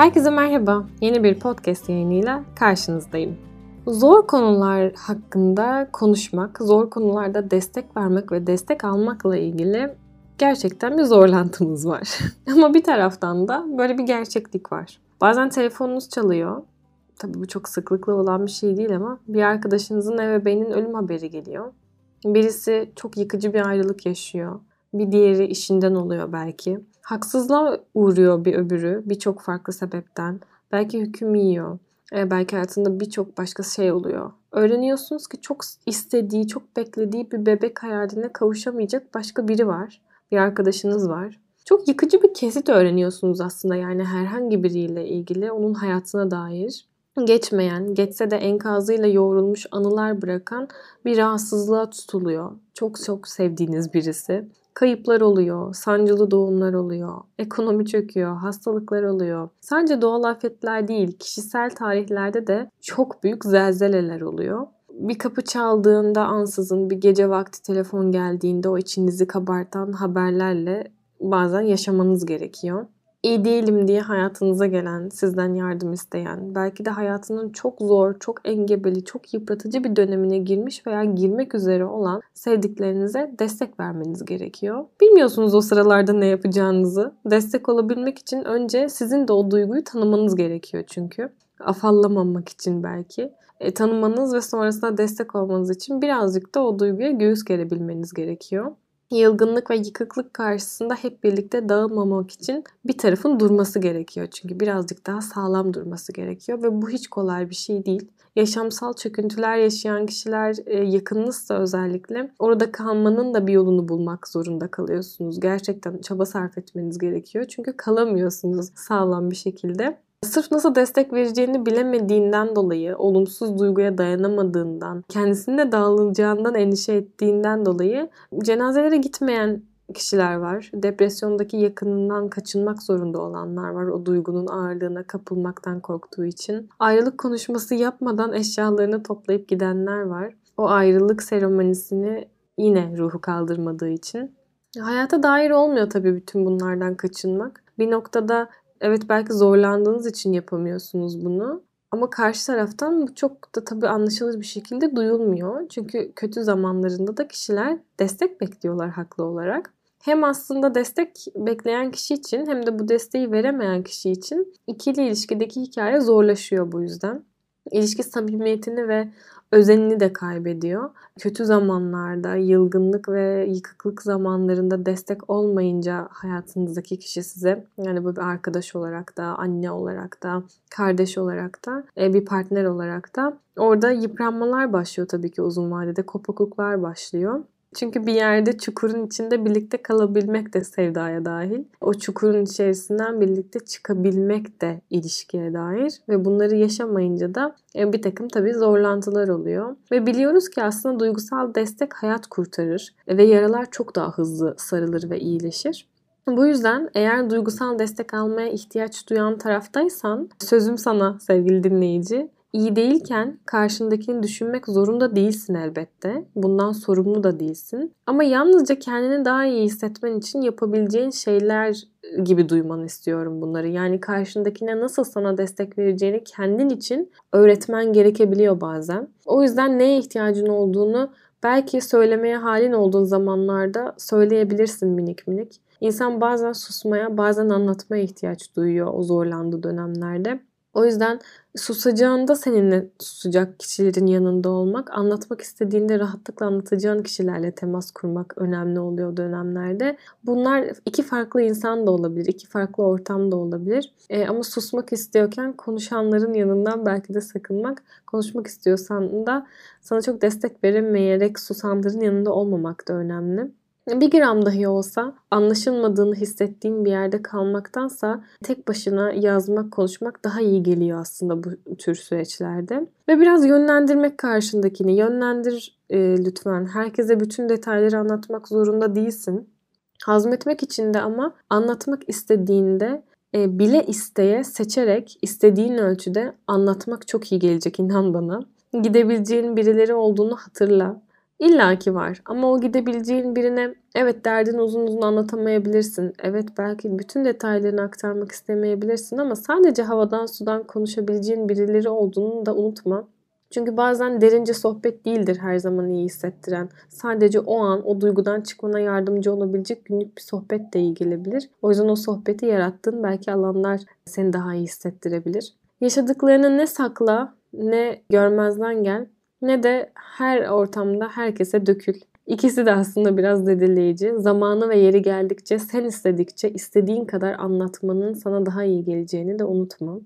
Herkese merhaba. Yeni bir podcast yayınıyla karşınızdayım. Zor konular hakkında konuşmak, zor konularda destek vermek ve destek almakla ilgili gerçekten bir zorlantımız var. Ama bir taraftan da böyle bir gerçeklik var. Bazen telefonunuz çalıyor. Tabii bu çok sıklıkla olan bir şey değil ama bir arkadaşınızın ebeveynin ölüm haberi geliyor. Birisi çok yıkıcı bir ayrılık yaşıyor. Bir diğeri işinden oluyor belki. Haksızlığa uğruyor bir öbürü birçok farklı sebepten. Belki hüküm yiyor. E, belki hayatında birçok başka şey oluyor. Öğreniyorsunuz ki çok istediği, çok beklediği bir bebek hayaline kavuşamayacak başka biri var. Bir arkadaşınız var. Çok yıkıcı bir kesit öğreniyorsunuz aslında yani herhangi biriyle ilgili onun hayatına dair geçmeyen, geçse de enkazıyla yoğrulmuş anılar bırakan bir rahatsızlığa tutuluyor. Çok çok sevdiğiniz birisi. Kayıplar oluyor, sancılı doğumlar oluyor, ekonomi çöküyor, hastalıklar oluyor. Sadece doğal afetler değil, kişisel tarihlerde de çok büyük zelzeleler oluyor. Bir kapı çaldığında ansızın bir gece vakti telefon geldiğinde o içinizi kabartan haberlerle bazen yaşamanız gerekiyor iyi değilim diye hayatınıza gelen, sizden yardım isteyen, belki de hayatının çok zor, çok engebeli, çok yıpratıcı bir dönemine girmiş veya girmek üzere olan sevdiklerinize destek vermeniz gerekiyor. Bilmiyorsunuz o sıralarda ne yapacağınızı. Destek olabilmek için önce sizin de o duyguyu tanımanız gerekiyor çünkü. Afallamamak için belki. E, tanımanız ve sonrasında destek olmanız için birazcık da o duyguya göğüs gerebilmeniz gerekiyor yılgınlık ve yıkıklık karşısında hep birlikte dağılmamak için bir tarafın durması gerekiyor. Çünkü birazcık daha sağlam durması gerekiyor ve bu hiç kolay bir şey değil. Yaşamsal çöküntüler yaşayan kişiler e, yakınınızsa özellikle orada kalmanın da bir yolunu bulmak zorunda kalıyorsunuz. Gerçekten çaba sarf etmeniz gerekiyor. Çünkü kalamıyorsunuz sağlam bir şekilde. Sırf nasıl destek vereceğini bilemediğinden dolayı, olumsuz duyguya dayanamadığından, kendisinde dağılacağından endişe ettiğinden dolayı cenazelere gitmeyen kişiler var. Depresyondaki yakınından kaçınmak zorunda olanlar var. O duygunun ağırlığına kapılmaktan korktuğu için. Ayrılık konuşması yapmadan eşyalarını toplayıp gidenler var. O ayrılık seremonisini yine ruhu kaldırmadığı için. Hayata dair olmuyor tabii bütün bunlardan kaçınmak. Bir noktada Evet belki zorlandığınız için yapamıyorsunuz bunu. Ama karşı taraftan bu çok da tabii anlaşılır bir şekilde duyulmuyor. Çünkü kötü zamanlarında da kişiler destek bekliyorlar haklı olarak. Hem aslında destek bekleyen kişi için hem de bu desteği veremeyen kişi için ikili ilişkideki hikaye zorlaşıyor bu yüzden. İlişki samimiyetini ve özenini de kaybediyor. Kötü zamanlarda, yılgınlık ve yıkıklık zamanlarında destek olmayınca hayatınızdaki kişi size yani bu bir arkadaş olarak da, anne olarak da, kardeş olarak da, e, bir partner olarak da orada yıpranmalar başlıyor tabii ki uzun vadede. Kopukluklar başlıyor. Çünkü bir yerde çukurun içinde birlikte kalabilmek de sevdaya dahil. O çukurun içerisinden birlikte çıkabilmek de ilişkiye dair. Ve bunları yaşamayınca da e, bir takım tabii zorlantılar oluyor. Ve biliyoruz ki aslında duygusal destek hayat kurtarır. Ve yaralar çok daha hızlı sarılır ve iyileşir. Bu yüzden eğer duygusal destek almaya ihtiyaç duyan taraftaysan sözüm sana sevgili dinleyici iyi değilken karşındakini düşünmek zorunda değilsin elbette. Bundan sorumlu da değilsin. Ama yalnızca kendini daha iyi hissetmen için yapabileceğin şeyler gibi duymanı istiyorum bunları. Yani karşındakine nasıl sana destek vereceğini kendin için öğretmen gerekebiliyor bazen. O yüzden neye ihtiyacın olduğunu belki söylemeye halin olduğun zamanlarda söyleyebilirsin minik minik. İnsan bazen susmaya, bazen anlatmaya ihtiyaç duyuyor o zorlandığı dönemlerde. O yüzden susacağında seninle susacak kişilerin yanında olmak, anlatmak istediğinde rahatlıkla anlatacağın kişilerle temas kurmak önemli oluyor dönemlerde. Bunlar iki farklı insan da olabilir, iki farklı ortam da olabilir. E, ama susmak istiyorken konuşanların yanından belki de sakınmak, konuşmak istiyorsan da sana çok destek veremeyerek susanların yanında olmamak da önemli. Bir gram dahi olsa anlaşılmadığını hissettiğin bir yerde kalmaktansa tek başına yazmak, konuşmak daha iyi geliyor aslında bu tür süreçlerde. Ve biraz yönlendirmek karşındakini. Yönlendir e, lütfen. Herkese bütün detayları anlatmak zorunda değilsin. Hazmetmek için de ama anlatmak istediğinde e, bile isteye seçerek istediğin ölçüde anlatmak çok iyi gelecek inan bana. Gidebileceğin birileri olduğunu hatırla İlla ki var ama o gidebileceğin birine evet derdini uzun uzun anlatamayabilirsin. Evet belki bütün detaylarını aktarmak istemeyebilirsin ama sadece havadan sudan konuşabileceğin birileri olduğunu da unutma. Çünkü bazen derince sohbet değildir her zaman iyi hissettiren. Sadece o an o duygudan çıkmana yardımcı olabilecek günlük bir sohbet de iyi. O yüzden o sohbeti yarattığın belki alanlar seni daha iyi hissettirebilir. Yaşadıklarını ne sakla ne görmezden gel ne de her ortamda herkese dökül. İkisi de aslında biraz dedeleyici. Zamanı ve yeri geldikçe sen istedikçe istediğin kadar anlatmanın sana daha iyi geleceğini de unutma.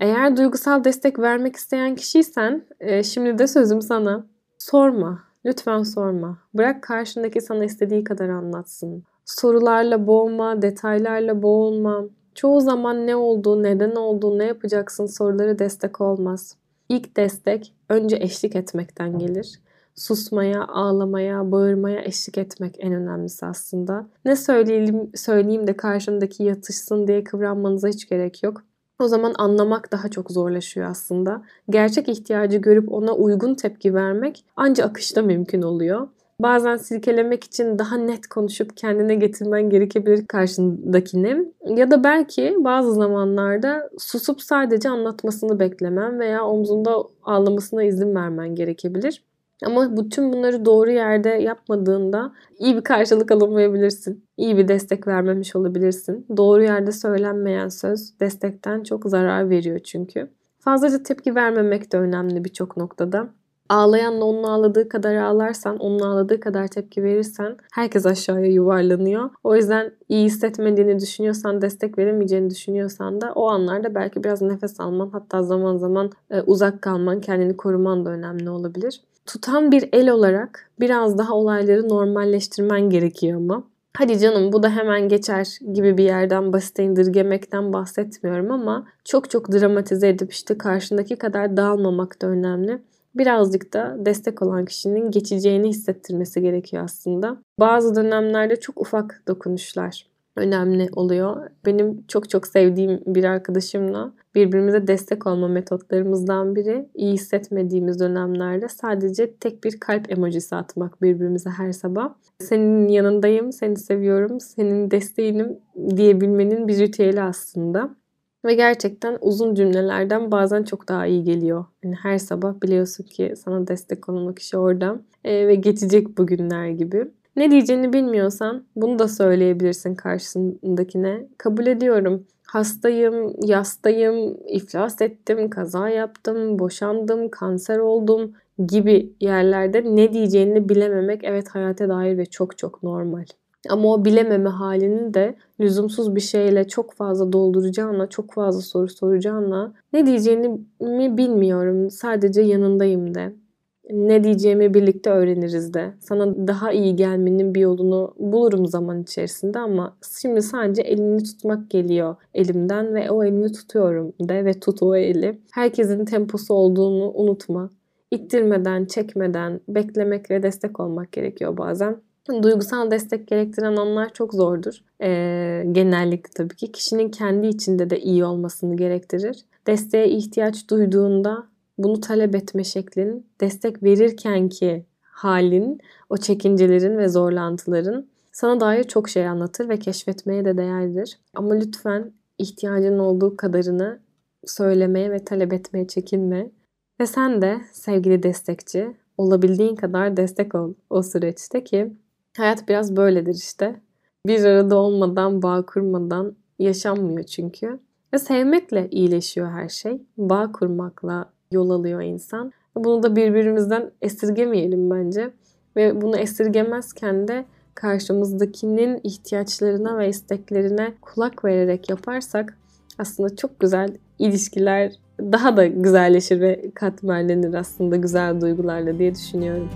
Eğer duygusal destek vermek isteyen kişiysen e, şimdi de sözüm sana. Sorma. Lütfen sorma. Bırak karşındaki sana istediği kadar anlatsın. Sorularla boğma, detaylarla boğulma. Çoğu zaman ne olduğu, neden olduğu, ne yapacaksın soruları destek olmaz. İlk destek önce eşlik etmekten gelir. Susmaya, ağlamaya, bağırmaya eşlik etmek en önemlisi aslında. Ne söyleyeyim, söyleyeyim de karşımdaki yatışsın diye kıvranmanıza hiç gerek yok. O zaman anlamak daha çok zorlaşıyor aslında. Gerçek ihtiyacı görüp ona uygun tepki vermek ancak akışta mümkün oluyor. Bazen silkelemek için daha net konuşup kendine getirmen gerekebilir karşındakini. Ya da belki bazı zamanlarda susup sadece anlatmasını beklemen veya omzunda ağlamasına izin vermen gerekebilir. Ama bütün bunları doğru yerde yapmadığında iyi bir karşılık alamayabilirsin. İyi bir destek vermemiş olabilirsin. Doğru yerde söylenmeyen söz destekten çok zarar veriyor çünkü. Fazlaca tepki vermemek de önemli birçok noktada. Ağlayanla onun ağladığı kadar ağlarsan, onun ağladığı kadar tepki verirsen herkes aşağıya yuvarlanıyor. O yüzden iyi hissetmediğini düşünüyorsan, destek veremeyeceğini düşünüyorsan da o anlarda belki biraz nefes alman, hatta zaman zaman e, uzak kalman, kendini koruman da önemli olabilir. Tutan bir el olarak biraz daha olayları normalleştirmen gerekiyor ama. Hadi canım bu da hemen geçer gibi bir yerden basit indirgemekten bahsetmiyorum ama çok çok dramatize edip işte karşındaki kadar dağılmamak da önemli birazcık da destek olan kişinin geçeceğini hissettirmesi gerekiyor aslında. Bazı dönemlerde çok ufak dokunuşlar önemli oluyor. Benim çok çok sevdiğim bir arkadaşımla birbirimize destek olma metotlarımızdan biri iyi hissetmediğimiz dönemlerde sadece tek bir kalp emojisi atmak birbirimize her sabah. Senin yanındayım, seni seviyorum, senin desteğinim diyebilmenin bir ritüeli aslında. Ve gerçekten uzun cümlelerden bazen çok daha iyi geliyor. Yani her sabah biliyorsun ki sana destek olan kişi orada e, ve geçecek bugünler gibi. Ne diyeceğini bilmiyorsan bunu da söyleyebilirsin karşısındakine. Kabul ediyorum. Hastayım, yastayım, iflas ettim, kaza yaptım, boşandım, kanser oldum gibi yerlerde ne diyeceğini bilememek evet hayata dair ve çok çok normal. Ama o bilememe halinin de lüzumsuz bir şeyle çok fazla dolduracağına, çok fazla soru soracağına ne diyeceğini mi bilmiyorum. Sadece yanındayım de. Ne diyeceğimi birlikte öğreniriz de. Sana daha iyi gelmenin bir yolunu bulurum zaman içerisinde ama şimdi sadece elini tutmak geliyor elimden ve o elini tutuyorum de ve tut o eli. Herkesin temposu olduğunu unutma. İttirmeden, çekmeden, beklemekle destek olmak gerekiyor bazen. Duygusal destek gerektiren anlar çok zordur. Ee, genellikle tabii ki. Kişinin kendi içinde de iyi olmasını gerektirir. Desteğe ihtiyaç duyduğunda bunu talep etme şeklin, destek verirken ki halin, o çekincelerin ve zorlantıların sana dair çok şey anlatır ve keşfetmeye de değerdir. Ama lütfen ihtiyacın olduğu kadarını söylemeye ve talep etmeye çekinme. Ve sen de sevgili destekçi olabildiğin kadar destek ol o süreçte ki Hayat biraz böyledir işte. Bir arada olmadan, bağ kurmadan yaşanmıyor çünkü. Ve sevmekle iyileşiyor her şey. Bağ kurmakla yol alıyor insan. Bunu da birbirimizden esirgemeyelim bence. Ve bunu esirgemezken de karşımızdakinin ihtiyaçlarına ve isteklerine kulak vererek yaparsak aslında çok güzel ilişkiler daha da güzelleşir ve katmerlenir aslında güzel duygularla diye düşünüyorum.